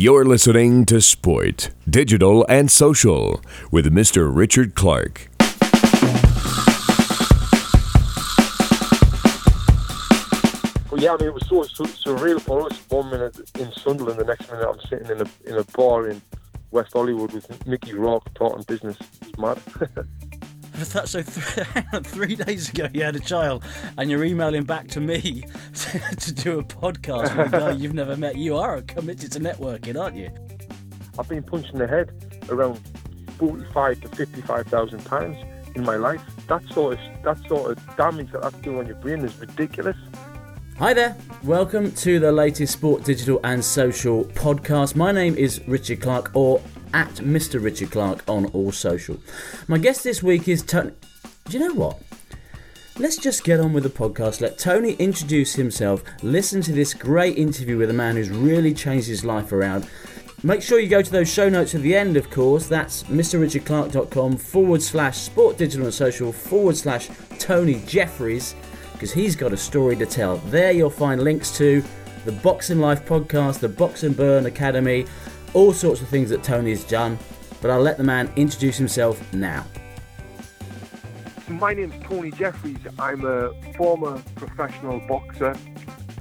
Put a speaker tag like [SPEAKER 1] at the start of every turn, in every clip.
[SPEAKER 1] You're listening to Sport, Digital and Social with Mr. Richard Clark.
[SPEAKER 2] But yeah, I mean, it was so, so surreal for us. One minute in Sunderland, the next minute I'm sitting in a in a bar in West Hollywood with Mickey Rourke talking business. It's mad.
[SPEAKER 3] So th- three days ago, you had a child, and you're emailing back to me to, to do a podcast with a guy you've never met. You are committed to networking, aren't you?
[SPEAKER 2] I've been punched in the head around forty-five to fifty-five thousand times in my life. That sort of that sort of damage that that's doing on your brain is ridiculous.
[SPEAKER 3] Hi there. Welcome to the latest sport, digital, and social podcast. My name is Richard Clark, or at Mr. Richard Clark on all social. My guest this week is Tony. Do you know what? Let's just get on with the podcast. Let Tony introduce himself. Listen to this great interview with a man who's really changed his life around. Make sure you go to those show notes at the end, of course. That's mrrichardclark.com forward slash sport digital and social forward slash Tony Jeffries because he's got a story to tell. There you'll find links to the Boxing Life podcast, the Boxing Burn Academy, all sorts of things that Tony's done. But I'll let the man introduce himself now.
[SPEAKER 2] My name's Tony Jeffries. I'm a former professional boxer,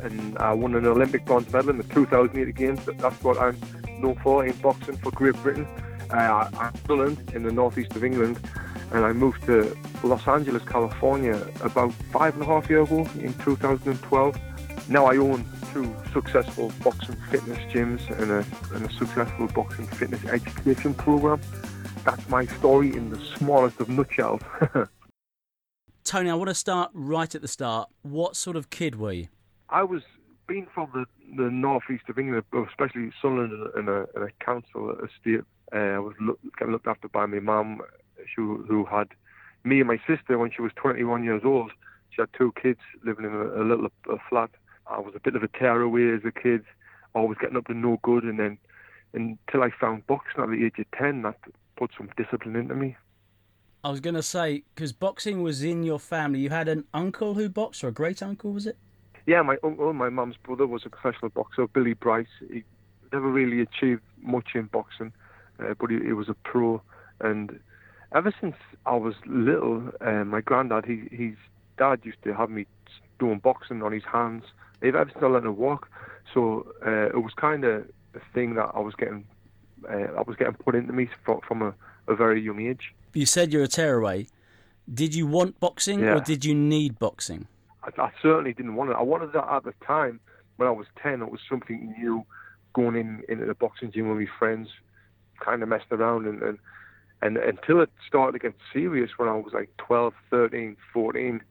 [SPEAKER 2] and I won an Olympic bronze medal in the 2008 Games. That's what I'm known for in boxing for Great Britain. Uh, I'm Sunderland in the northeast of England, and I moved to Los Angeles, California about five and a half years ago in 2012. Now I own two successful boxing fitness gyms and a, and a successful boxing fitness education program. That's my story in the smallest of nutshells.
[SPEAKER 3] Tony, I want to start right at the start. What sort of kid were you?
[SPEAKER 2] I was being from the, the northeast of England, especially Sunderland in a, in a council estate. Uh, I was look, getting looked after by my mum, who, who had me and my sister when she was 21 years old. She had two kids living in a, a little a flat. I was a bit of a tearaway as a kid, always getting up to no good, and then until I found boxing at the age of 10, that put some discipline into me.
[SPEAKER 3] I was going to say, because boxing was in your family, you had an uncle who boxed, or a great uncle, was it?
[SPEAKER 2] Yeah, my uncle, my mum's brother, was a professional boxer, Billy Bryce. He never really achieved much in boxing, uh, but he, he was a pro. And ever since I was little, uh, my granddad, he, his dad used to have me doing boxing on his hands. Ever since I learned to walk, so uh, it was kind of a thing that I was getting, uh, I was getting put into me from, from a, a very young age.
[SPEAKER 3] You said you're a tearaway. Did you want boxing
[SPEAKER 2] Yeah.
[SPEAKER 3] or did you need boxing?
[SPEAKER 2] I, I certainly didn't want it. I wanted that at the time when I was 10. It was something new going in into the boxing gym with my friends, kind of messed around. And, and, and until it started to get serious when I was like 12, 13, 14.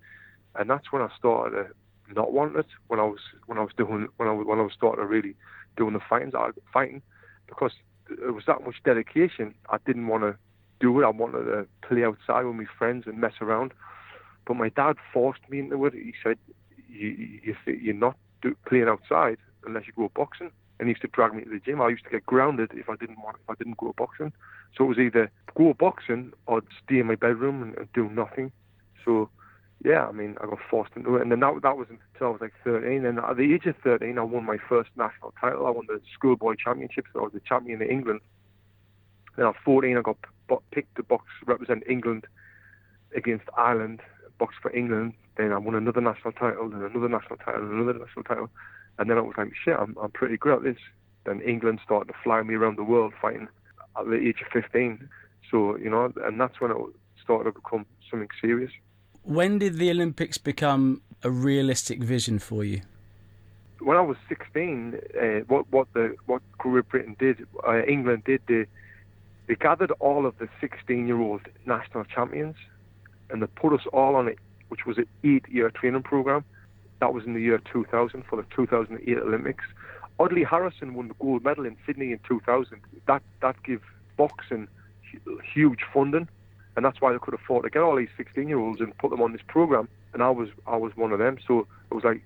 [SPEAKER 2] And that's when I started to not want it, when I was when I was doing when I was when I was starting to really doing the fighting uh, fighting because it was that much dedication. I didn't want to do it. I wanted to play outside with my friends and mess around. But my dad forced me into it. He said, you, you, "You're not do, playing outside unless you go boxing." And he used to drag me to the gym. I used to get grounded if I didn't want, if I didn't go boxing. So it was either go boxing or stay in my bedroom and, and do nothing. So, yeah, I mean, I got forced into it, and then that that was until I was like 13. And at the age of 13, I won my first national title. I won the schoolboy championships. I was the champion of England. Then at 14, I got picked to box represent England against Ireland, box for England. Then I won another national title, then another national title, and another national title. And then I was like, shit, I'm, I'm pretty good at this. Then England started to fly me around the world fighting at the age of 15. So, you know, and that's when it started to become something serious.
[SPEAKER 3] When did the Olympics become a realistic vision for you?
[SPEAKER 2] When I was 16, uh, what what the what Great Britain did, uh, England did, they they gathered all of the 16-year-old national champions, and they put us all on it, which was an eight-year training program. That was in the year 2000 for the 2008 Olympics. Audley Harrison won the gold medal in Sydney in 2000. That that gave boxing huge funding, and that's why they could afford to get all these 16-year-olds and put them on this program. And I was I was one of them. So it was like,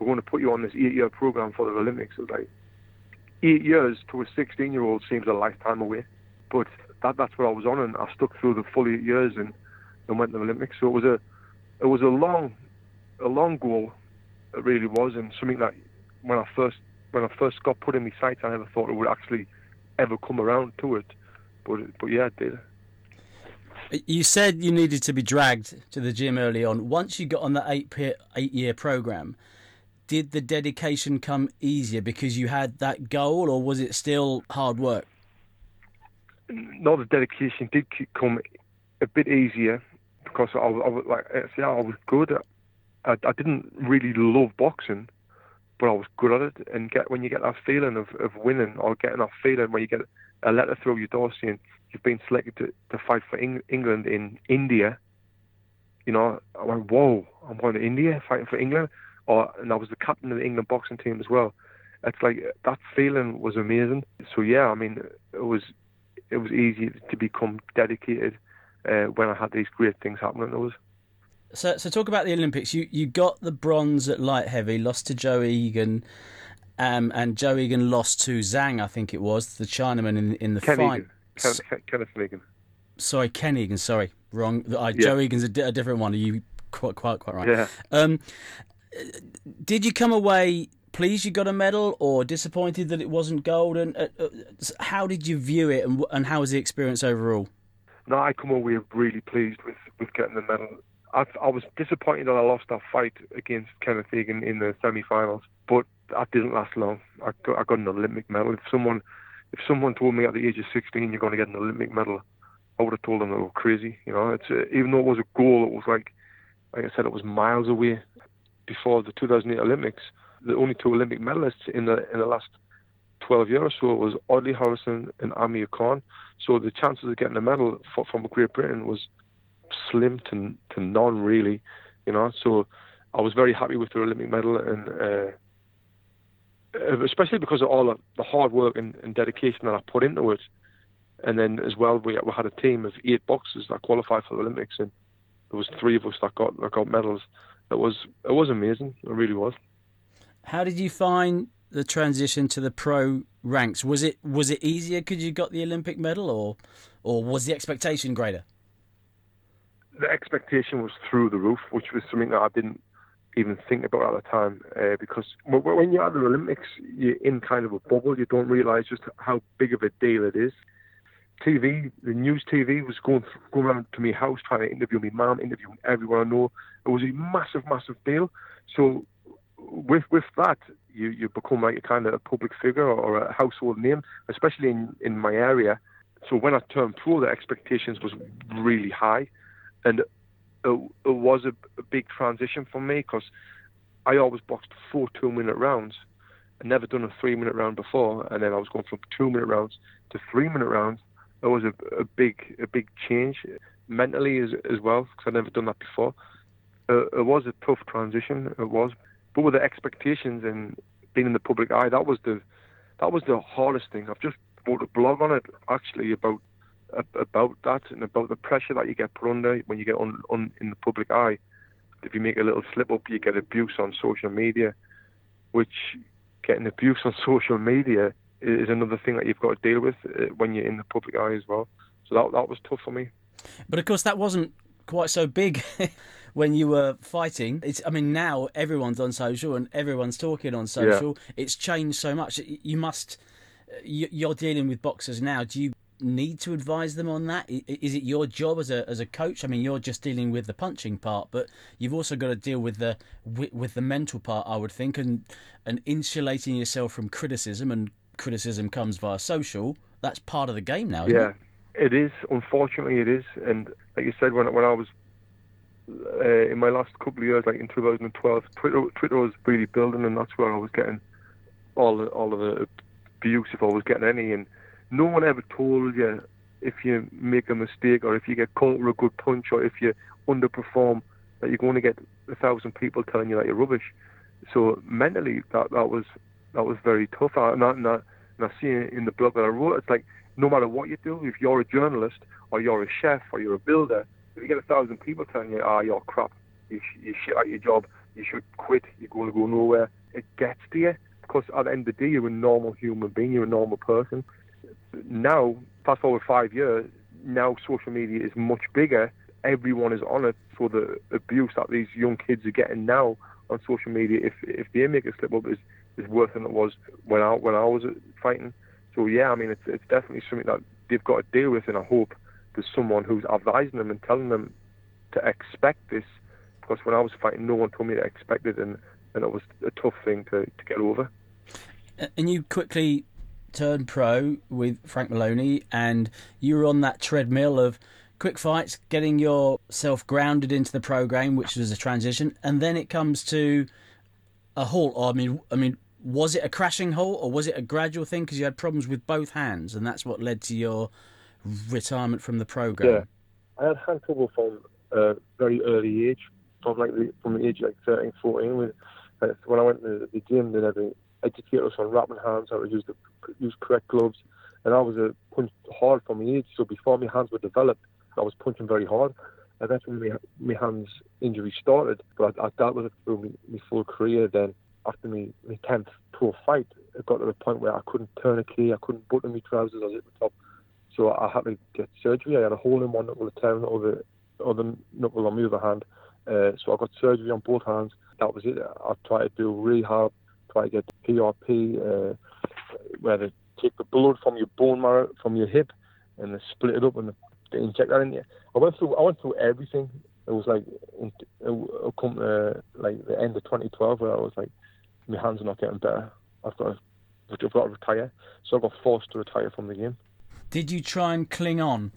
[SPEAKER 2] we're going to put you on this eight-year program for the Olympics. It was like eight years to a 16-year-old seems a lifetime away, but that that's what I was on, and I stuck through the full eight years and, and went to the Olympics. So it was a it was a long a long goal. It really was, and something that when I first when I first got put in my sights, I never thought it would actually ever come around to it. But but yeah, it did.
[SPEAKER 3] You said you needed to be dragged to the gym early on. Once you got on the eight eight year program, did the dedication come easier because you had that goal, or was it still hard work?
[SPEAKER 2] Mm, no, the dedication did come a bit easier because I, I was like see, I was good. I, I didn't really love boxing, but I was good at it. And get when you get that feeling of, of winning or getting that feeling when you get a letter through your door saying you've been selected to, to fight for Eng- England in India, you know, I went, whoa, I'm going to India fighting for England. Or, and I was the captain of the England boxing team as well. It's like that feeling was amazing. So yeah, I mean, it was it was easy to become dedicated uh, when I had these great things happening to us.
[SPEAKER 3] So, so talk about the Olympics. You you got the bronze at light heavy, lost to Joe Egan, um, and Joe Egan lost to Zhang, I think it was, the Chinaman in in the
[SPEAKER 2] Ken
[SPEAKER 3] fight.
[SPEAKER 2] Ken, Ken, Kenneth Egan.
[SPEAKER 3] Sorry, Ken Egan. Sorry, wrong. I,
[SPEAKER 2] Yeah.
[SPEAKER 3] Joe Egan's a, di- a different one. Are you quite quite quite right?
[SPEAKER 2] Yeah.
[SPEAKER 3] Um, did you come away pleased you got a medal, or disappointed that it wasn't gold? And uh, uh, how did you view it, and, and how was the experience overall?
[SPEAKER 2] No, I come away really pleased with, with getting the medal. I, I was disappointed that I lost that fight against Kenneth Egan in the semi-finals, but that didn't last long. I got, I got an Olympic medal. If someone if someone told me at the age of 16 you're going to get an Olympic medal, I would have told them they were crazy. You know, it's uh, even though it was a goal, it was like like I said, it was miles away. Before the 2008 Olympics, the only two Olympic medalists in the in the last 12 years or so was Audley Harrison and Amir Khan. So the chances of getting a medal for, from Great Britain was slim to, to none, really. You know, so I was very happy with the Olympic medal, and uh, Uh, especially because of all of the hard work and, and dedication that I put into it. And then as well, we, we had a team of eight boxers that qualified for the Olympics, and there was three of us that got that got medals. It was it was amazing. It really was.
[SPEAKER 3] How did you find the transition to the pro ranks? Was it was it easier because you got the Olympic medal, or or was the expectation greater?
[SPEAKER 2] the expectation was through the roof, which was something that I didn't even think about at the time. Uh, because when you're at the Olympics, you're in kind of a bubble. You don't realise just how big of a deal it is. TV, the news TV was going going around to my house trying to interview my mum, interviewing everyone I know. It was a massive, massive deal. So with with that, you you become like a kind of a public figure or a household name, especially in in my area. So when I turned pro, the expectations was really high, and it, it was a, a big transition for me because I always boxed four two-minute rounds. I never done a three-minute round before, and then I was going from two-minute rounds to three-minute rounds. It was a, a big a big change mentally as as well because I'd never done that before. Uh, it was a tough transition. It was, but with the expectations and being in the public eye, that was the that was the hardest thing. I've just wrote a blog on it actually about about that and about the pressure that you get put under when you get on, on in the public eye. If you make a little slip up, you get abuse on social media, which getting abuse on social media is another thing that you've got to deal with uh, when you're in the public eye as well. So that that was tough for me.
[SPEAKER 3] But of course, that wasn't quite so big when you were fighting. It's, I mean, now everyone's on social and everyone's talking on social. It's changed so much. You must. You're dealing with boxers now. Do you need to advise them on that? Is it your job as a as a coach? I mean, you're just dealing with the punching part, but you've also got to deal with the with, with the mental part. I would think, and and insulating yourself from criticism, and criticism comes via social. That's part of the game now.
[SPEAKER 2] Yeah,
[SPEAKER 3] it?
[SPEAKER 2] it is. Unfortunately, it is. And like you said, when when I was uh, in my last couple of years, like in 2012, Twitter Twitter was really building, and that's where I was getting all all of the abuse if I was getting any. And no one ever told you if you make a mistake or if you get caught with a good punch or if you underperform that you're going to get a thousand people telling you that you're rubbish. So mentally, that that was that was very tough. And I, and I, and I see it in the blog that I wrote, it's like no matter what you do, if you're a journalist or you're a chef or you're a builder, if you get a thousand people telling you, ah, you're crap, you, sh- you shit at your job, you should quit, you're going to go nowhere, it gets to you. Because at the end of the day, you're a normal human being, you're a normal person. Now, fast forward five years, now social media is much bigger. Everyone is on it. So the abuse that these young kids are getting now on social media, if if they make a slip up, is is worse than it was when I when I was fighting. So yeah, I mean it's it's definitely something that they've got to deal with, and I hope there's someone who's advising them and telling them to expect this. Because when I was fighting, no one told me to expect it, and and it was a tough thing to to get over.
[SPEAKER 3] And you quickly turned pro with Frank Maloney, and you were on that treadmill of quick fights, getting yourself grounded into the program, which was a transition, and then it comes to a halt. I mean, I mean, was it a crashing halt or was it a gradual thing? Because you had problems with both hands, and that's what led to your retirement from the program.
[SPEAKER 2] Yeah, I had hand trouble from a very early age, from like the, from the age like 13, 14. When, uh, when I went to the gym, they never educated us on wrapping hands, how to use the use correct gloves, and I was a punch hard from my age. So before my hands were developed, I was punching very hard. And that's when my, my hands injury started. But I, I dealt with it through my, full career. Then after my, my 10th pro fight, it got to the point where I couldn't turn a key, I couldn't button my trousers, I was at the top. So I had to get surgery. I had a hole in one knuckle, a tear in the other, other knuckle on my other hand. Uh, so I got surgery on both hands. That was it. I tried to do rehab, try to get PRP, uh, where they take the blood from your bone marrow, from your hip, and they split it up and they inject that in you. I went through, I went through everything. It was like, it, it come to like the end of 2012 where I was like, my hands are not getting better. I've got to, I've got to retire. So I got forced to retire from the game.
[SPEAKER 3] Did you try and cling on?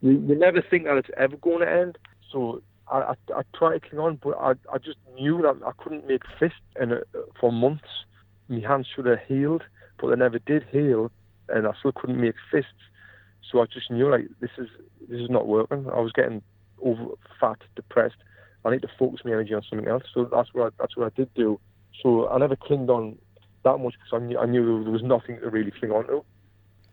[SPEAKER 2] You, you never think that it's ever going to end. So I, I, I tried to cling on, but I, I just knew that I couldn't make fists and uh, for months. My hands should have healed, but they never did heal, and I still couldn't make fists. So I just knew like this is this is not working. I was getting over fat, depressed. I need to focus my energy on something else. So that's what I, that's what I did do. So I never clinged on that much because I knew, I knew there was nothing to really cling on to.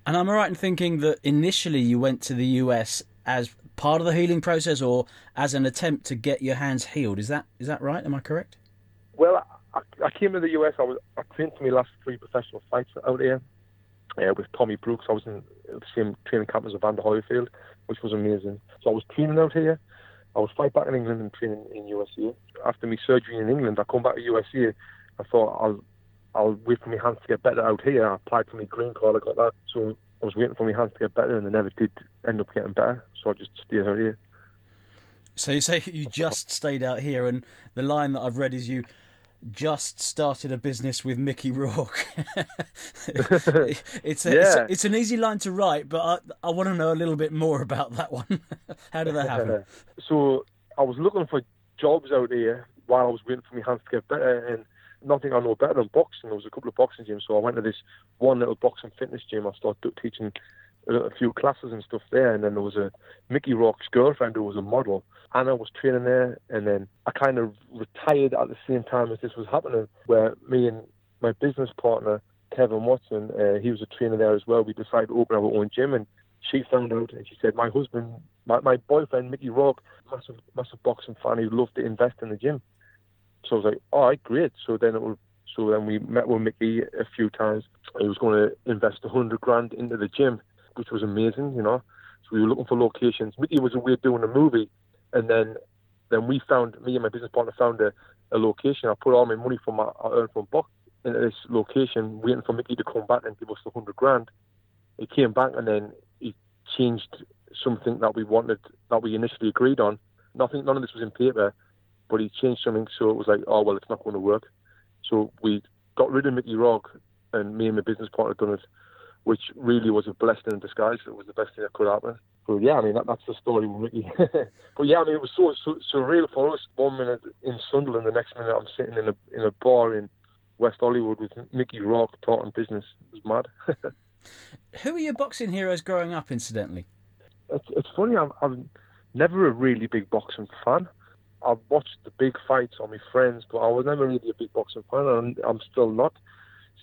[SPEAKER 3] And am I right in thinking that initially you went to the US as part of the healing process or as an attempt to get your hands healed? Is that is that right? Am I correct?
[SPEAKER 2] Well, I, I came to the US. I was I trained for my last three professional fights out here uh, with Tommy Brooks. I was in the same training camp as Evander Holyfield, which was amazing. So I was training out here. I was fight back in England and training in USA. After my surgery in England, I come back to USA. I thought I'll I'll wait for my hands to get better out here. I applied for my green card. I got that. So I was waiting for my hands to get better, and they never did end up getting better. So I just stayed out here.
[SPEAKER 3] So you say you just stayed out here, and the line that I've read is you just started a business with Mickey Rourke. it's, a, yeah. it's, a, it's an easy line to write, but I, I want to know a little bit more about that one. How did that happen?
[SPEAKER 2] so I was looking for jobs out here while I was waiting for my hands to get better, and nothing I know better than boxing. There was a couple of boxing gyms, so I went to this one little boxing fitness gym. I started teaching a few classes and stuff there, and then there was a Mickey Rourke's girlfriend who was a model. Anna was training there, and then I kind of retired at the same time as this was happening, where me and my business partner Kevin Watson, uh, he was a trainer there as well. We decided to open our own gym, and she found out, and she said, "My husband, my, my boyfriend Mickey Rourke, massive massive boxing fan, he loved to invest in the gym." So I was like, "All right, great." So then it was, so then we met with Mickey a few times. He was going to invest a hundred grand into the gym which was amazing, you know. So we were looking for locations. Mickey was away doing a movie, and then then we found me and my business partner found a, a location. I put all my money from my I earned from box into this location, waiting for Mickey to come back and give us the hundred grand. He came back and then he changed something that we wanted that we initially agreed on. Nothing, none of this was in paper, but he changed something so it was like, oh well, it's not going to work. So we got rid of Mickey Rourke, and me and my business partner done it which really was a blessing in disguise. It was the best thing that could happen. So yeah, I mean that, that's the story with Mickey. but yeah, I mean it was so, so surreal for us. One minute in Sunderland, the next minute I'm sitting in a in a bar in West Hollywood with Mickey Rourke talking business. It was mad.
[SPEAKER 3] Who were your boxing heroes growing up, incidentally?
[SPEAKER 2] It's, it's funny. I'm, I'm never a really big boxing fan. I've watched the big fights on my friends, but I was never really a big boxing fan, and I'm still not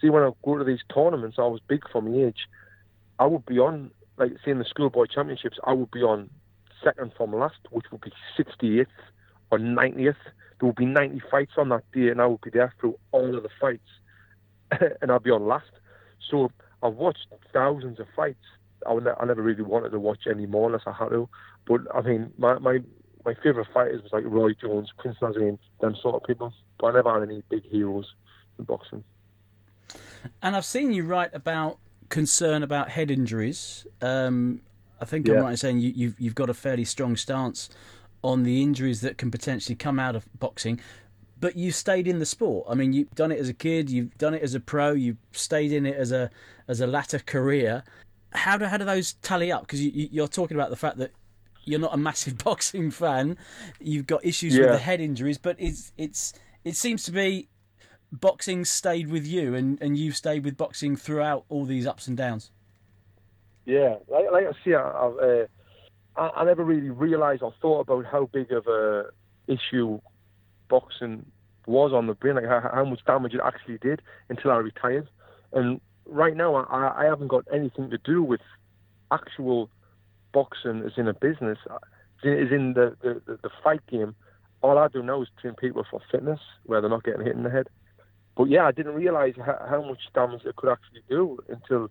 [SPEAKER 2] see when I go to these tournaments, I was big for my age. I would be on, like, say in the schoolboy championships, I would be on second from last, which would be 68th or 90th. There would be 90 fights on that day, and I would be there through all of the fights, and I'd be on last. So I've watched thousands of fights. I, ne- I never really wanted to watch any more unless I had to. But I mean, my my my favourite fighters was like Roy Jones, Prince Naseem, them sort of people. But I never had any big heroes in boxing.
[SPEAKER 3] And I've seen you write about concern about head injuries. Um, I think I'm right in saying you, you've you've got a fairly strong stance on the injuries that can potentially come out of boxing. But you stayed in the sport. I mean, you've done it as a kid. You've done it as a pro. You've stayed in it as a as a latter career. How do how do those tally up? Because you, you- you're talking about the fact that you're not a massive boxing fan. You've got issues with the head injuries, but it's it's it seems to be boxing stayed with you, and and you've stayed with boxing throughout all these ups and downs.
[SPEAKER 2] Yeah, like, like I see, I, uh, I, I never really realised or thought about how big of a issue boxing was on the brain, like how, how much damage it actually did until I retired. And right now, I, I haven't got anything to do with actual boxing as in a business, as in, the, the, the fight game. All I do now is train people for fitness, where they're not getting hit in the head. But yeah, I didn't realise how, how much damage it could actually do until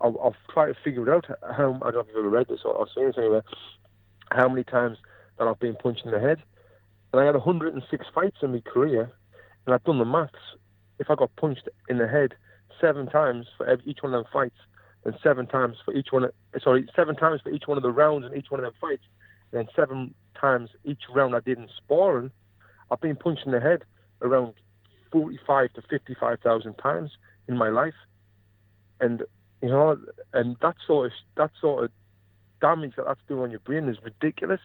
[SPEAKER 2] I'll, I'll try to figure it out. How I don't know if you've ever read this or, or seen this anywhere. How many times that I've been punched in the head, and I had 106 fights in my career, and I've done the maths. If I got punched in the head seven times for every, each one of them fights, and seven times for each one, of, sorry, seven times for each one of the rounds in each one of them fights, and then seven times each round I did in sparring, I've been punched in the head around 45 to 55,000 times in my life, and you know, and that sort of that sort of damage that that's doing on your brain is ridiculous.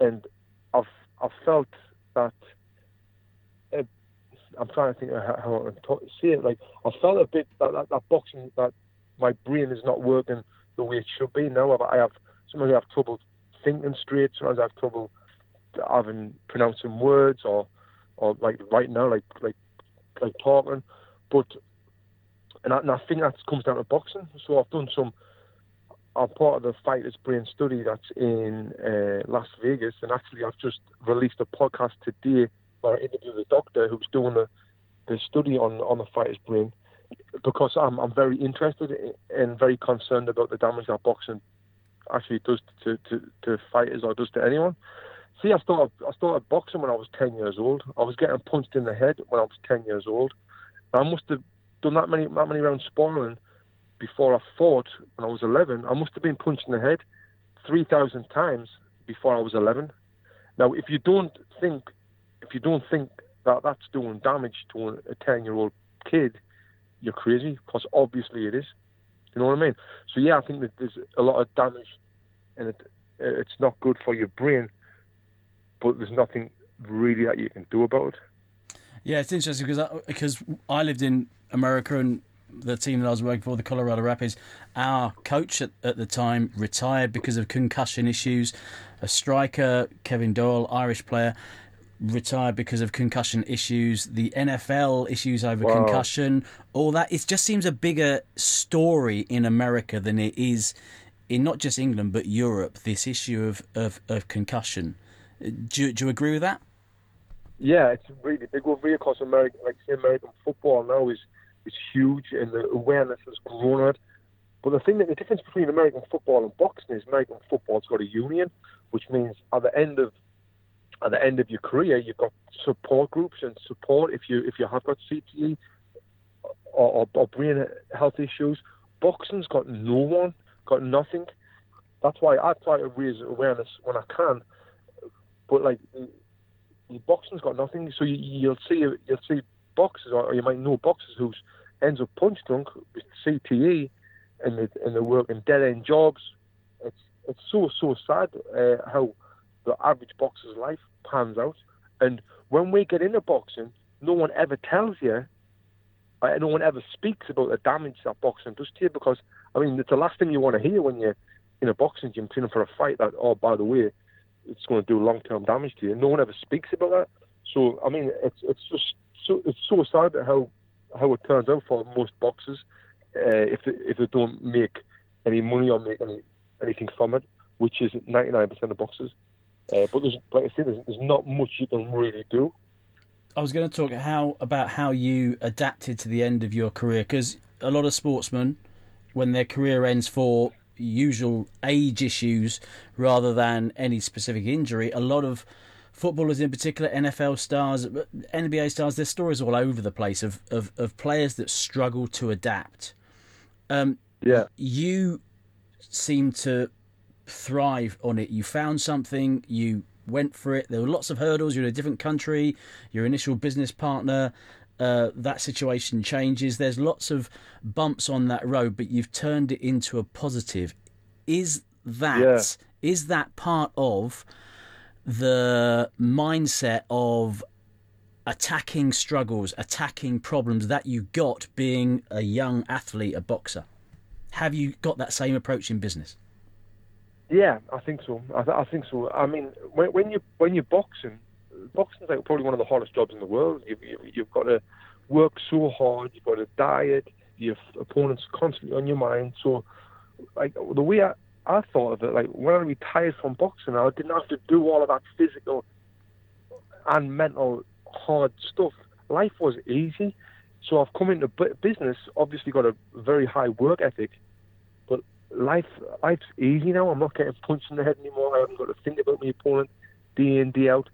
[SPEAKER 2] And I've I've felt that. Uh, I'm trying to think how, I can talk, see it. Like I felt a bit that, that that boxing that my brain is not working the way it should be now. I have sometimes I have trouble thinking straight. Sometimes I have trouble having pronouncing words or or like right now like like like talking. But and I, and I think that comes down to boxing. So I've done some. I'm part of the Fighters Brain Study that's in uh, Las Vegas, and actually I've just released a podcast today where I interview the doctor who's doing the, the study on on the fighter's brain, because I'm I'm very interested and very concerned about the damage that boxing actually does to, to, to fighters or does to anyone. See, I started I started boxing when I was ten years old. I was getting punched in the head when I was ten years old. I must have done that many that many rounds sparring before I fought when I was 11. I must have been punched in the head 3,000 times before I was 11. Now, if you don't think if you don't think that that's doing damage to a 10 year old kid, you're crazy because obviously it is. You know what I mean? So yeah, I think that there's a lot of damage, and it it's not good for your brain. But there's nothing really that you can do about it.
[SPEAKER 3] Yeah, it's interesting because I, because I lived in America and the team that I was working for, the Colorado Rapids, our coach at, at the time retired because of concussion issues. A striker, Kevin Doyle, Irish player, retired because of concussion issues. The NFL issues over
[SPEAKER 2] Wow.
[SPEAKER 3] concussion, all that. It just seems a bigger story in America than it is in not just England but Europe. This issue of of, of concussion. Do, you- do you agree with that?
[SPEAKER 2] Yeah, it's really big over here across America, like say American football now is is huge and the awareness has grown it. But the thing that the difference between American football and boxing is American football's got a union, which means at the end of at the end of your career you've got support groups and support if you if you have got CTE or, or, or brain health issues. Boxing's got no one, got nothing. That's why I try to raise awareness when I can. But like boxing's got nothing. So you, you'll see you'll see boxers, or you might know boxers who ends up punch drunk with CTE, and they, and they're working dead end jobs. It's it's so so sad uh, how the average boxer's life pans out. And when we get into boxing, no one ever tells you. Uh, no one ever speaks about the damage that boxing does to you because I mean it's the last thing you want to hear when you're in a boxing gym training for a fight. That oh by the way, it's going to do long term damage to you. No one ever speaks about that. So I mean, it's it's just so it's so sad how how it turns out for most boxers uh, if they, if they don't make any money or make any anything from it, which is 99% of boxers. Uh, but there's like I said, there's, there's not much you can really do.
[SPEAKER 3] I was going to talk how about how you adapted to the end of your career because a lot of sportsmen, when their career ends for usual age issues rather than any specific injury, a lot of footballers in particular, NFL stars, NBA stars. There's stories all over the place of of, of players that struggle to adapt. Um,
[SPEAKER 2] Yeah.
[SPEAKER 3] you seem to thrive on it. You found something, you went for it. There were lots of hurdles. You're in a different country. Your initial business partner. Uh, that situation changes. There's lots of bumps on that road, but you've turned it into a positive. Is that is
[SPEAKER 2] Yeah.
[SPEAKER 3] that part of the mindset of attacking struggles, attacking problems that you got being a young athlete, a boxer? Have you got that same approach in business?
[SPEAKER 2] Yeah, I think so. I, th- I think so. I mean, when, when you when you're boxing, boxing is like probably one of the hardest jobs in the world. You, you, you've got to work so hard. You've got to diet. Your opponents constantly on your mind. So, like the way I, I thought of it, like when I retired from boxing, I didn't have to do all of that physical and mental hard stuff. Life was easy. So I've come into business. Obviously, got a very high work ethic but life life's easy now. I'm not getting punched in the head anymore. I haven't got to think about my opponent day in day out.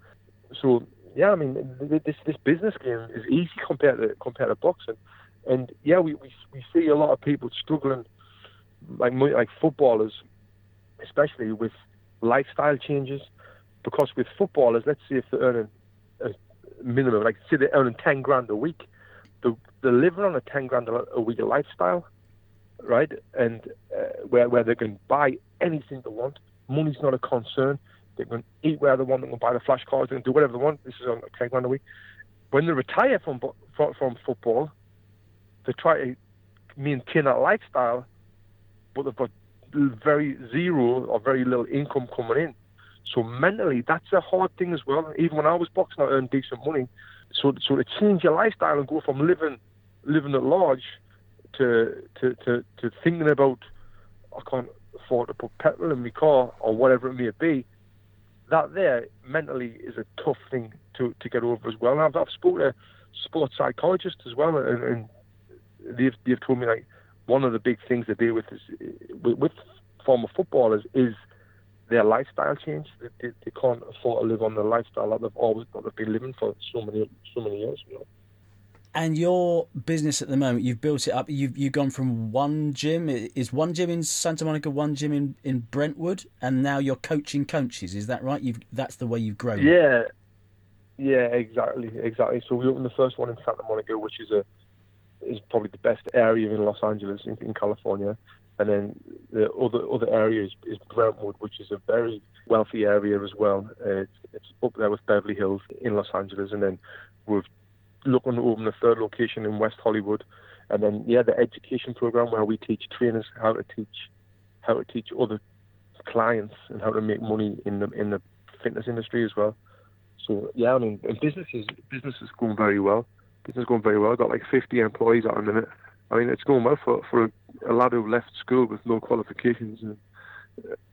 [SPEAKER 2] So yeah, I mean this this business game is easy compared to compared to boxing. And yeah, we we, we see a lot of people struggling, like like footballers, especially with lifestyle changes. Because with footballers, let's say if they're earning a minimum, like say they're earning ten grand a week, they're, they're living on a ten grand a a week lifestyle right? And uh, where where they can buy anything they want. Money's not a concern. They can eat where they want. They can buy the flash cards. They can do whatever they want. This is on grand a week. When they retire from from, from football, they try to maintain that lifestyle, but they've got very zero or very little income coming in. So mentally, that's a hard thing as well. Even when I was boxing, I earned decent money. So so to change your lifestyle and go from living living at large to, to, to, to thinking about I can't afford to put petrol in my car or whatever it may be, that there mentally is a tough thing to, to get over as well. And I've, I've spoken to sports psychologists as well, and, and they've, they've told me like one of the big things they deal with is with, with former footballers is their lifestyle change. They, they, they can't afford to live on the lifestyle that they've always that they've been living for so many so many years. You know.
[SPEAKER 3] And your business at the moment, you've built it up. You've you've gone from one gym is one gym in Santa Monica, one gym in, in Brentwood, and now you're coaching coaches. Is that right? You've that's the way you've grown.
[SPEAKER 2] Yeah, yeah, exactly, exactly. So we opened the first one in Santa Monica, which is a is probably the best area in Los Angeles in, in California, and then the other other area is, is Brentwood, which is a very wealthy area as well. Uh, it's, it's up there with Beverly Hills in Los Angeles, and then we've looking to open a third location in West Hollywood, and then yeah, the education program where we teach trainers how to teach how to teach other clients and how to make money in the in the fitness industry as well. So yeah, I mean, and business is business is going very well. Business is going very well. I've got like 50 employees at the minute. I mean, it's going well for for a, lad who left school with no qualifications, and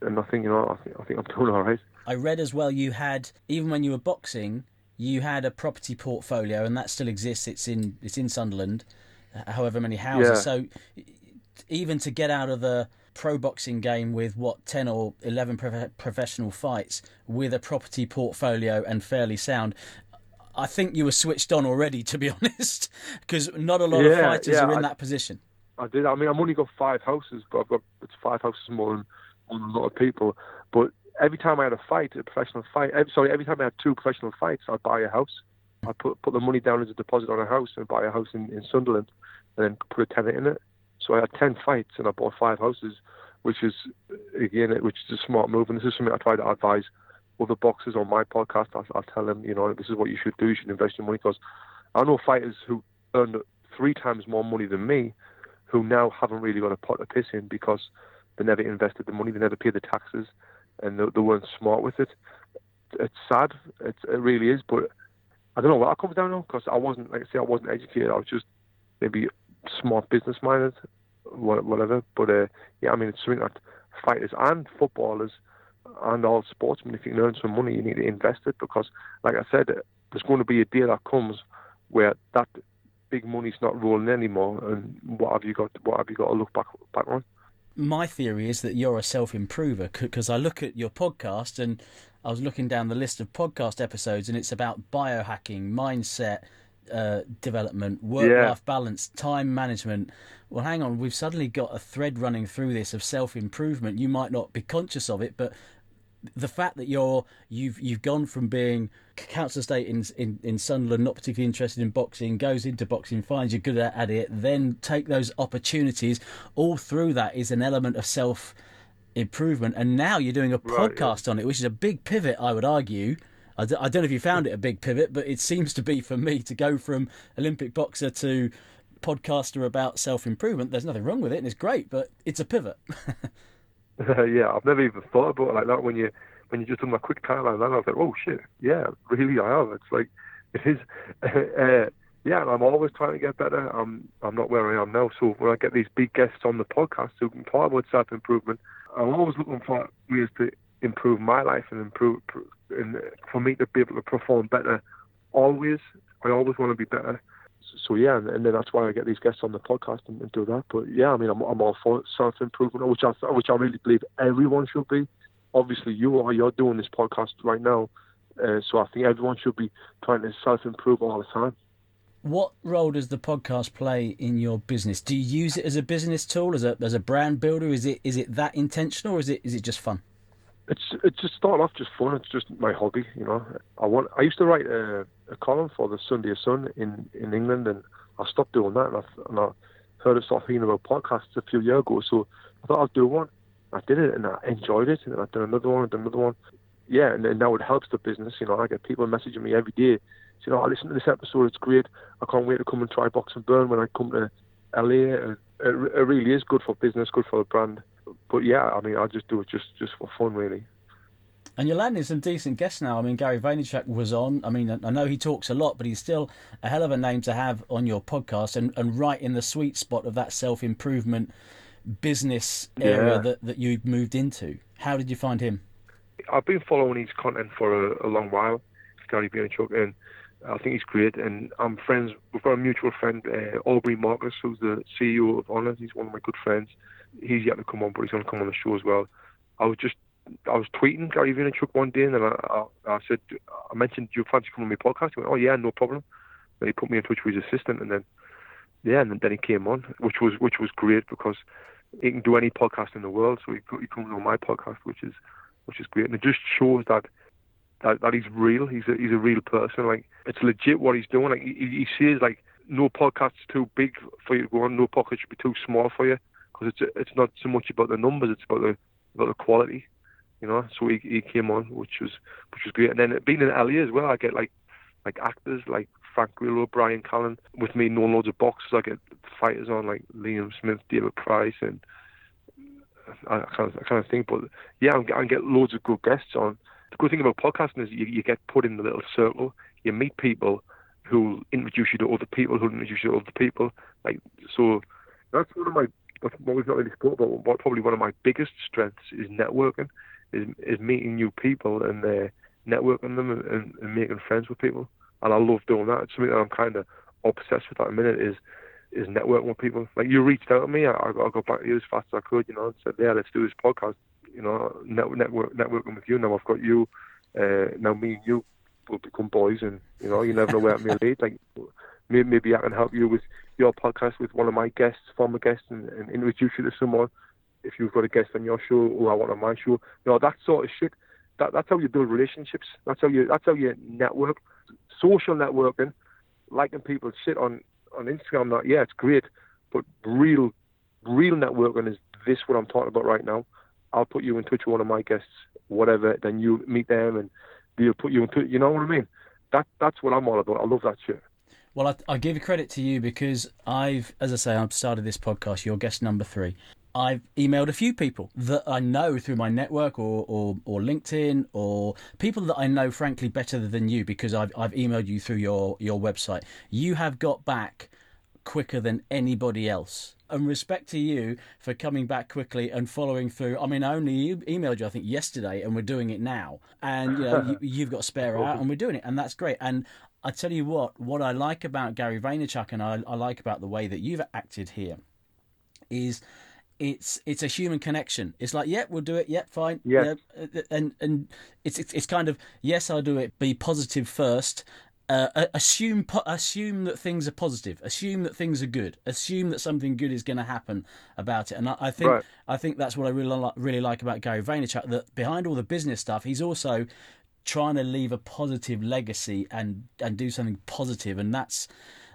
[SPEAKER 2] and I think you know, I think, I think I'm doing all right.
[SPEAKER 3] I read as well you had even when you were boxing, you had a property portfolio, and that still exists. It's in it's in Sunderland, uh, however many houses.
[SPEAKER 2] Yeah.
[SPEAKER 3] So even to get out of the pro boxing game with what ten or eleven prof- professional fights with a property portfolio and fairly sound. I think you were switched on already, to be honest, because not a lot of fighters
[SPEAKER 2] yeah,
[SPEAKER 3] are in
[SPEAKER 2] I-
[SPEAKER 3] that position.
[SPEAKER 2] I did. I mean, I've only got five houses, but I've got it's five houses more than, more than a lot of people. But every time I had a fight, a professional fight, every, sorry, every time I had two professional fights, I'd buy a house. I'd put put the money down as a deposit on a house and buy a house in, in Sunderland, and then put a tenant in it. So I had ten fights and I bought five houses, which is again, which is a smart move. And this is something I try to advise other boxers on my podcast. I, I tell them, you know, this is what you should do. You should invest your money because I know fighters who earn three times more money than me, who now haven't really got a pot to piss in because they never invested the money, they never paid the taxes, and they, they weren't smart with it. It's sad. It's, it really is. But I don't know what that comes down to because I wasn't, like I say, I wasn't educated. I was just maybe smart business minded, whatever. But uh, yeah, I mean, it's something that fighters and footballers and all sportsmen, if you can earn some money, you need to invest it because, like I said, there's going to be a day that comes where that big money's not rolling anymore, and what have you got? What have you got to look back back on?
[SPEAKER 3] My theory is that you're a self improver because I look at your podcast and I was looking down the list of podcast episodes, and it's about biohacking, mindset. Uh, development, work
[SPEAKER 2] Yeah.
[SPEAKER 3] life balance, time management. Well, hang on, we've suddenly got a thread running through this of self improvement. You might not be conscious of it, but the fact that you're you've you've gone from being council state in, in in Sunderland, not particularly interested in boxing, goes into boxing, finds you're good at, at it, then take those opportunities. All through that is an element of self improvement, and now you're doing a
[SPEAKER 2] Right,
[SPEAKER 3] podcast on it, which is a big pivot, I would argue. I d- I don't know if you found it a big pivot, but it seems to be for me to go from Olympic boxer to podcaster about self improvement. There's nothing wrong with it, and it's great, but it's a pivot.
[SPEAKER 2] yeah, I've never even thought about it like that. When you when you just done that quick timeline, I was like, oh shit, yeah, really, I have. It's like it is. Uh, yeah, and I'm always trying to get better. I'm I'm not where I am now. So when I get these big guests on the podcast who can talk about self improvement, I'm always looking for ways to improve my life and improve and for me to be able to perform better. Always, I always want to be better. So yeah, and, and then that's why I get these guests on the podcast and, and do that. But yeah, I mean, I'm, I'm all for self improvement, which I which I really believe everyone should be. Obviously, you are you're doing this podcast right now, uh, so I think everyone should be trying to self improve all the time.
[SPEAKER 3] What role does the podcast play in your business? Do you use it as a business tool, as a as a brand builder? Is it is it that intentional, or is it is it just fun?
[SPEAKER 2] It's it just started off just fun. It's just my hobby, you know. I want. I used to write a, a column for the Sunday Sun in, in England, and I stopped doing that. And I, and I heard it start thinking about podcasts a few years ago, so I thought I'd do one. I did it, and I enjoyed it. And I've done another one, I've done another one. Yeah, and, and now it helps the business. You know, I get people messaging me every day. saying, "Oh, I listen to this episode. It's great. I can't wait to come and try Box and Burn when I come to LA." And it, it really is good for business, good for the brand. But yeah, I mean, I just do it just just for fun, really.
[SPEAKER 3] And you're landing some decent guests now. I mean, Gary Vaynerchuk was on. I mean, I know he talks a lot, but he's still a hell of a name to have on your podcast and, and right in the sweet spot of that self improvement business area
[SPEAKER 2] Yeah.
[SPEAKER 3] that, that you moved into. How did you find him?
[SPEAKER 2] I've been following his content for a, a long while, Gary Vaynerchuk, and I think he's great. And I'm friends. We've got a mutual friend, uh, Aubrey Marcus, who's the CEO of Onnit. He's one of my good friends. He's yet to come on, but he's going to come on the show as well. I was just, I was tweeting Gary Vaynerchuk one day, and I, I, I said, I mentioned, "Do you fancy coming on my podcast?" He went, "Oh yeah, no problem." Then he put me in touch with his assistant, and then, yeah, and then he came on, which was which was great because he can do any podcast in the world, so he, he comes on my podcast, which is which is great, and it just shows that that, that he's real. He's a, he's a real person. Like it's legit what he's doing. Like he, he says, like no podcast's too big for you to go on. No podcast should be too small for you because it's it's not so much about the numbers. It's about the about the quality. You know. So he he came on, which was which was great. And then being in LA as well, I get like like actors like Frank Grillo, Bryan Callen. With me knowing loads of boxers, I get fighters on like Liam Smith, David Price, and I, I can't I can't think. But yeah, I'm, I get loads of good guests on. The good thing about podcasting is you, you get put in the little circle. You meet people who introduce you to other people who introduce you to other people. Like so, that's one of my that's what we've not really spoke about. What probably one of my biggest strengths is networking, is is meeting new people and uh, networking them and, and, and making friends with people. And I love doing that. It's something that I'm kind of obsessed with at the minute is is networking with people. Like you reached out to me, I, I got back to you as fast as I could, you know, and said, yeah, let's do this podcast. You know, net, network, networking with you. Now I've got you. Uh, now me and you will become boys, and you know, you never know where it may lead. Like maybe I can help you with your podcast with one of my guests, former guests, and, and introduce you to someone. If you've got a guest on your show or I want on my show, you know, that sort of shit. That, that's how you build relationships. That's how you. That's how you network. Social networking, liking people's shit on on Instagram. That yeah, it's great, but real, real networking is this what I'm talking about right now. I'll put you in touch with one of my guests, whatever. Then you meet them, and they'll put you in touch. You know what I mean? That that's what I'm all about. I love that shit.
[SPEAKER 3] Well, I, I give credit to you because I've, as I say, I've started this podcast. You're guest number three. I've emailed a few people that I know through my network or, or, or LinkedIn or people that I know, frankly, better than you because I've, I've emailed you through your, your website. You have got back quicker than anybody else. And respect to you for coming back quickly and following through. I mean, I only emailed you, I think, yesterday, and we're doing it now. And you know, you, you've got a spare hour, and we're doing it, and that's great. And I tell you what, what I like about Gary Vaynerchuk, and I, I like about the way that you've acted here, is it's it's a human connection. It's like, yep, we'll do it. Yep, fine.
[SPEAKER 2] Yeah.
[SPEAKER 3] Yep. And and it's, it's it's kind of yes, I'll do it. Be positive first. Uh, assume assume that things are positive. Assume that things are good. Assume that something good is going to happen about it. And I, I think
[SPEAKER 2] Right.
[SPEAKER 3] I think that's what I really li- really like about Gary Vaynerchuk. That behind all the business stuff, he's also trying to leave a positive legacy and and do something positive, and that's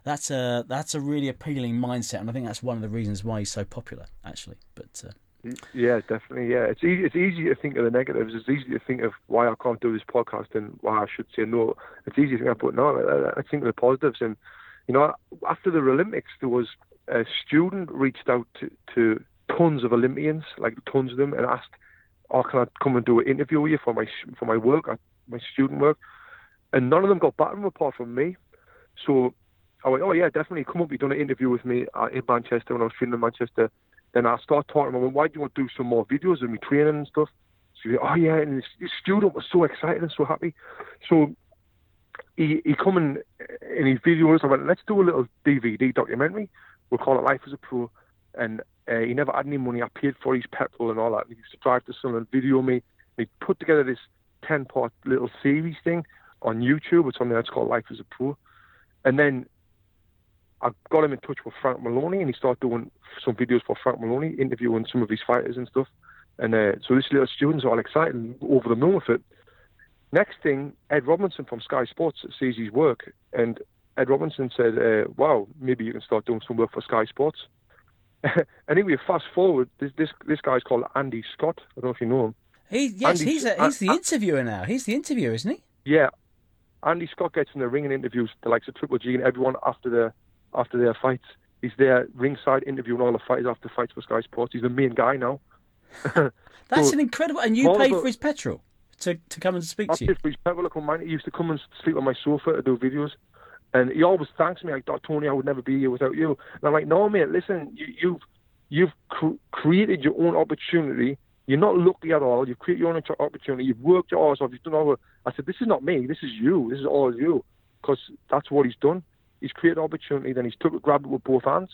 [SPEAKER 3] that's a that's a really appealing mindset, and I think that's one of the reasons why he's so popular, actually. But uh,
[SPEAKER 2] Yeah, definitely. Yeah, it's easy. It's easy to think of the negatives. It's easy to think of why I can't do this podcast and why I should say no. It's easy to think, but no, I, I think of the positives. And you know, after the Olympics, there was a student reached out to, to tons of Olympians, like tons of them, and asked, "Oh, can I come and do an interview with you for my for my work, uh, my student work?" And none of them got back to apart from me. So I went, "Oh yeah, definitely come up. You've done an interview with me in Manchester when I was training in Manchester." Then I start talking to him, I went, why do you want to do some more videos of me training and stuff? So he, oh yeah, and this student was so excited and so happy. So he he come in in his videos. I went, let's do a little DVD documentary. We'll call it Life as a Pro. And uh, he never had any money. I paid for his petrol and all that. He used to drive to Sun and video me. And he put together this ten part little series thing on YouTube. It's something there. It's called Life as a Pro. And then I got him in touch with Frank Maloney, and he started doing some videos for Frank Maloney, interviewing some of his fighters and stuff. And uh, so this little student's all excited and over the moon with it. Next thing, Ed Robinson from Sky Sports sees his work, and Ed Robinson said, uh, "Wow, maybe you can start doing some work for Sky Sports." anyway, fast forward, this this this guy's called Andy Scott. I don't know if you know him.
[SPEAKER 3] He yes,
[SPEAKER 2] Andy-
[SPEAKER 3] he's a, he's the
[SPEAKER 2] uh,
[SPEAKER 3] interviewer now. He's the interviewer, isn't he?
[SPEAKER 2] Yeah, Andy Scott gets in the ring and interviews the likes of Triple G and everyone after their after their fights. He's there ringside interviewing all the fighters after fights for Sky Sports. He's the main guy now.
[SPEAKER 3] That's
[SPEAKER 2] So,
[SPEAKER 3] an incredible. And you paid for his petrol to to come and speak
[SPEAKER 2] I
[SPEAKER 3] to you.
[SPEAKER 2] for his petrol come man. He used to come and sleep on my sofa to do videos. And he always thanks me like, oh, Tony, I would never be here without you. And I'm like, no, mate, listen, you, you've you've cr- created your own opportunity. You're not lucky at all. You've created your own opportunity. You've worked your ass off. You've done all. I said, this is not me. This is you. This is all you. Because that's what he's done. He's created opportunity. Then he's took it, grabbed it with both hands.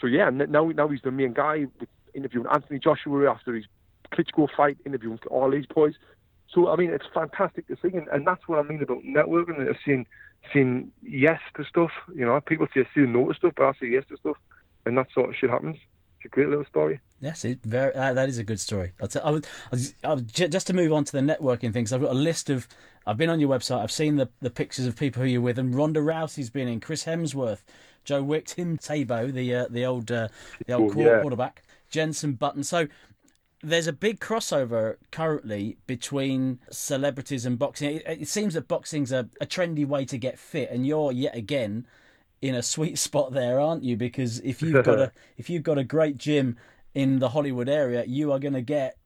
[SPEAKER 2] So yeah, now now he's the main guy interviewing Anthony Joshua after his Klitschko fight, interviewing all these boys. So I mean, it's fantastic to see, and, and that's what I mean about networking. And seeing saying yes to stuff. You know, people say say no to stuff, but I say yes to stuff, and that sort of shit happens. A great little story.
[SPEAKER 3] Yes, it very uh, that is a good story. I'll t- I was, I was, just to move on to the networking things. I've got a list of. I've been on your website. I've seen the, the pictures of people who you're with, and Ronda Rousey's been in. Chris Hemsworth, Joe Wicks, Tim Tebow, the uh, the old uh, the old
[SPEAKER 2] Oh, yeah.
[SPEAKER 3] quarterback, Jenson Button. So there's a big crossover currently between celebrities and boxing. It, it seems that boxing's a, a trendy way to get fit, and you're yet again in a sweet spot there, aren't you? Because if you've got a if you've got a great gym in the Hollywood area, you are going to get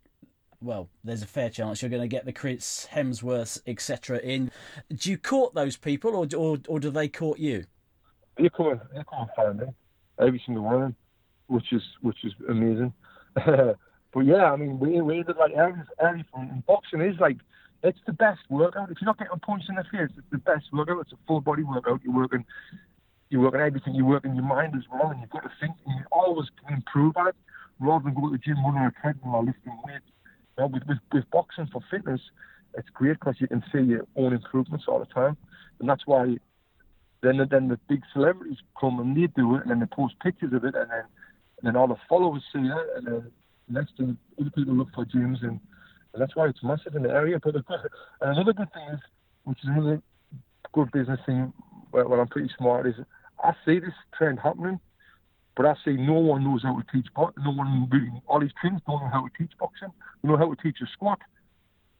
[SPEAKER 3] well. There's a fair chance you're going to get the Chris Hemsworths, etc. In do you court those people, or or or do they court you?
[SPEAKER 2] They come they come and find me every single one, of them, which is which is amazing. but yeah, I mean, we we did like every everything. Boxing is like it's the best workout. If you're not getting punched in the face, it's the best workout. It's a full body workout. You're working, you're working everything. you work working your mind as well, and you've got to think. And you always improve at it, rather than go to the gym running a treadmill or lifting weights. You with, with with boxing for fitness, it's great because you can see your own improvements all the time, and that's why then then the big celebrities come and they do it, and then they post pictures of it, and then and then all the followers see it, and then next thing other people look for gyms, and, and that's why it's massive in the area. But the, another good thing is, which is another good business thing, well, well, I'm pretty smart, is I see this trend happening, but I see no one knows how to teach boxing. No one really, all these trainers don't know how to teach boxing. They know how to teach a squat.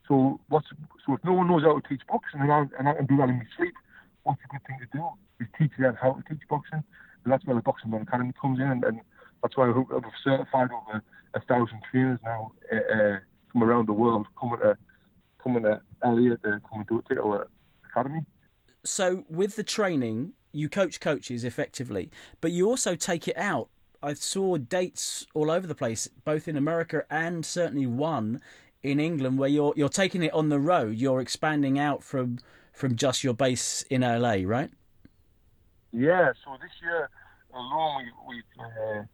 [SPEAKER 2] So what's so if no one knows how to teach boxing, and I, and I can do that in my sleep, what's a good thing to do? Is teach them how to teach boxing. And that's where the Box 'N Burn Academy comes in, and, and that's why I've certified over a thousand trainers now uh, from around the world coming to coming to LA to come do it to our academy.
[SPEAKER 3] So with the training, you coach coaches effectively, but you also take it out. I saw dates all over the place, both in America and certainly one in England, where you're you're taking it on the road. You're expanding out from from just your base in LA, right?
[SPEAKER 2] Yeah, so this year alone we we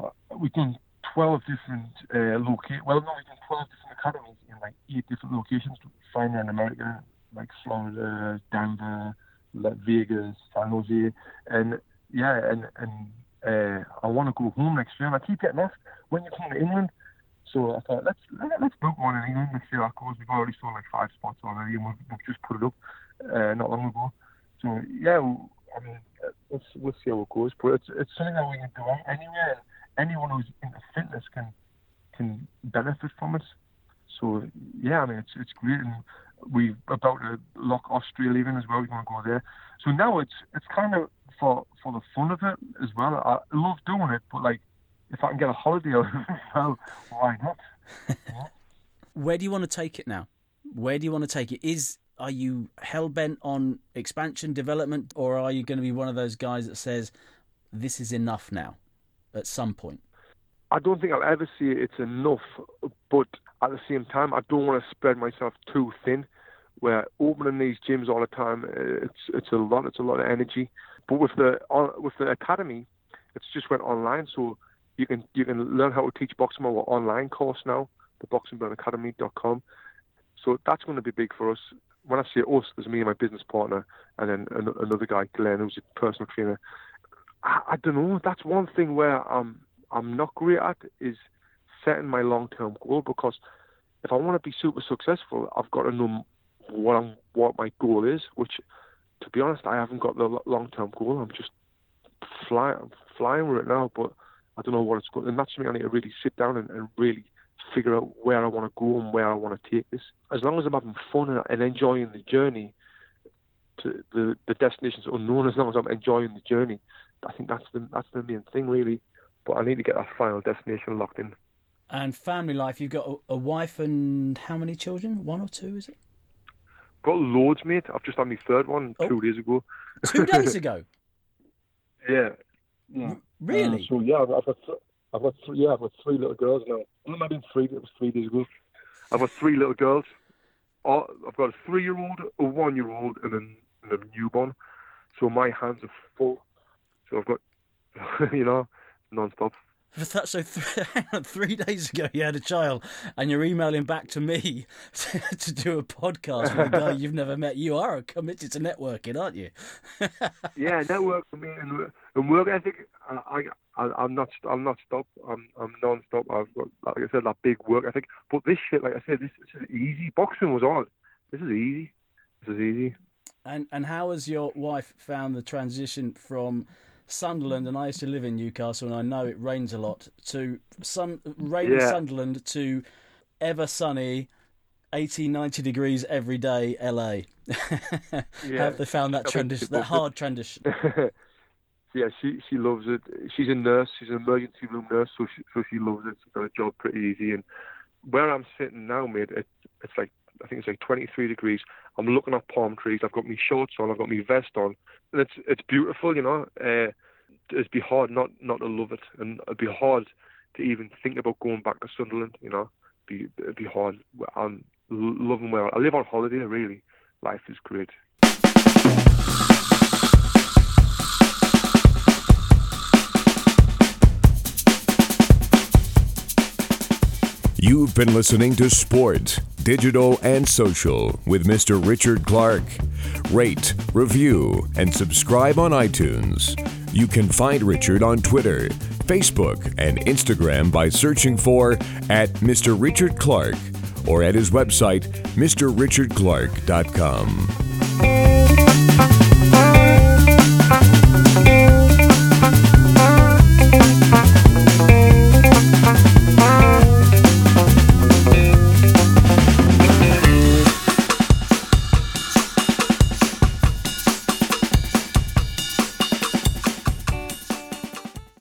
[SPEAKER 2] uh, uh, we've done 12 different uh, locations. Well, no, we've done 12 different academies in like eight different locations. Finally in America, like Florida, Denver, like Vegas, San Jose, and yeah, and and uh, I want to go home next year. And I keep getting asked when you come to England. So I thought let's let's book one in England next year. Of course, we've already sold like five spots already, and we've, we've just put it up uh, not long ago. So yeah, I mean, let's we'll see how it goes. But it's it's something that we can do anywhere. Anyone who's into fitness can can benefit from it. So yeah, I mean, it's it's great, and we're about to lock Australia in as well. We're going to go there. So now it's it's kind of for for the fun of it as well. I love doing it, but like if I can get a holiday out of it, well, why not?
[SPEAKER 3] Where do you want to take it now? Where do you want to take it? Is are you hell bent on expansion development, or are you going to be one of those guys that says this is enough now at some point?
[SPEAKER 2] I don't think I'll ever see it's enough, but at the same time, I don't want to spread myself too thin. Where opening these gyms all the time, it's it's a lot, it's a lot of energy. But with the with the academy, it's just went online, so you can you can learn how to teach boxing on our online course now, the boxnburnacademy.com. So that's going to be big for us. When I say us, there's me and my business partner, and then another guy, Glenn, who's a personal trainer. I, I don't know. That's one thing where I'm I'm not great at is setting my long term goal because if I want to be super successful, I've got to know what I'm, what my goal is. Which, to be honest, I haven't got the long term goal. I'm just flying flying with it now, but I don't know what it's going. And that's something I need to really sit down and, and really figure out where I want to go and where I want to take this. As long as I'm having fun and, and enjoying the journey, to the the destination's unknown. As long as I'm enjoying the journey, I think that's the that's the main thing really. But I need to get that final destination locked in.
[SPEAKER 3] And family life, you've got a, a wife and how many children? One or two, is it?
[SPEAKER 2] Got loads, mate. I've just had my third one oh. two days ago.
[SPEAKER 3] Two days ago.
[SPEAKER 2] yeah. Yeah.
[SPEAKER 3] Really?
[SPEAKER 2] Uh, so yeah, I've, I've got th- I've got th- yeah, I've got three little girls now. Well, I've been three. It was three days ago. I've got three little girls. Oh, I've got a three-year-old, a one-year-old, and a, and a newborn. So my hands are full. So I've got, you know, non-stop.
[SPEAKER 3] So three days ago, you had a child, and you're emailing back to me to, to do a podcast with a guy you've never met. You are committed to networking, aren't you?
[SPEAKER 2] yeah, network for me and, and work ethic. I, I, I'm not, I'm not stop. I'm, I'm non-stop. I've got, like I said, that big work ethic. But this shit, like I said, this, this is easy. Boxing was hard. This is easy. This is easy.
[SPEAKER 3] And and how has your wife found the transition from? Sunderland, and I used to live in Newcastle, and I know it rains a lot. To sun, rain yeah. Sunderland to ever sunny, 80, 90 degrees every day, LA. yeah. Have they found that transition, that hard transition?
[SPEAKER 2] yeah, she she loves it. She's a nurse. She's an emergency room nurse, so she so she loves it. She's got a job pretty easy. And where I'm sitting now, mate, it, it's like I think it's like 23 degrees. I'm looking at palm trees. I've got my shorts on. I've got my vest on, and it's it's beautiful. You know, uh, it'd be hard not not to love it, and it'd be hard to even think about going back to Sunderland. You know, it'd be it'd be hard. I'm loving where I live on holiday. Really, life is great.
[SPEAKER 1] You've been listening to Sport, Digital and Social with Mr. Richard Clark. Rate, review, and subscribe on iTunes. You can find Richard on Twitter, Facebook, and Instagram by searching for at Mr. Richard Clark or at his website, mrrichardclark.com.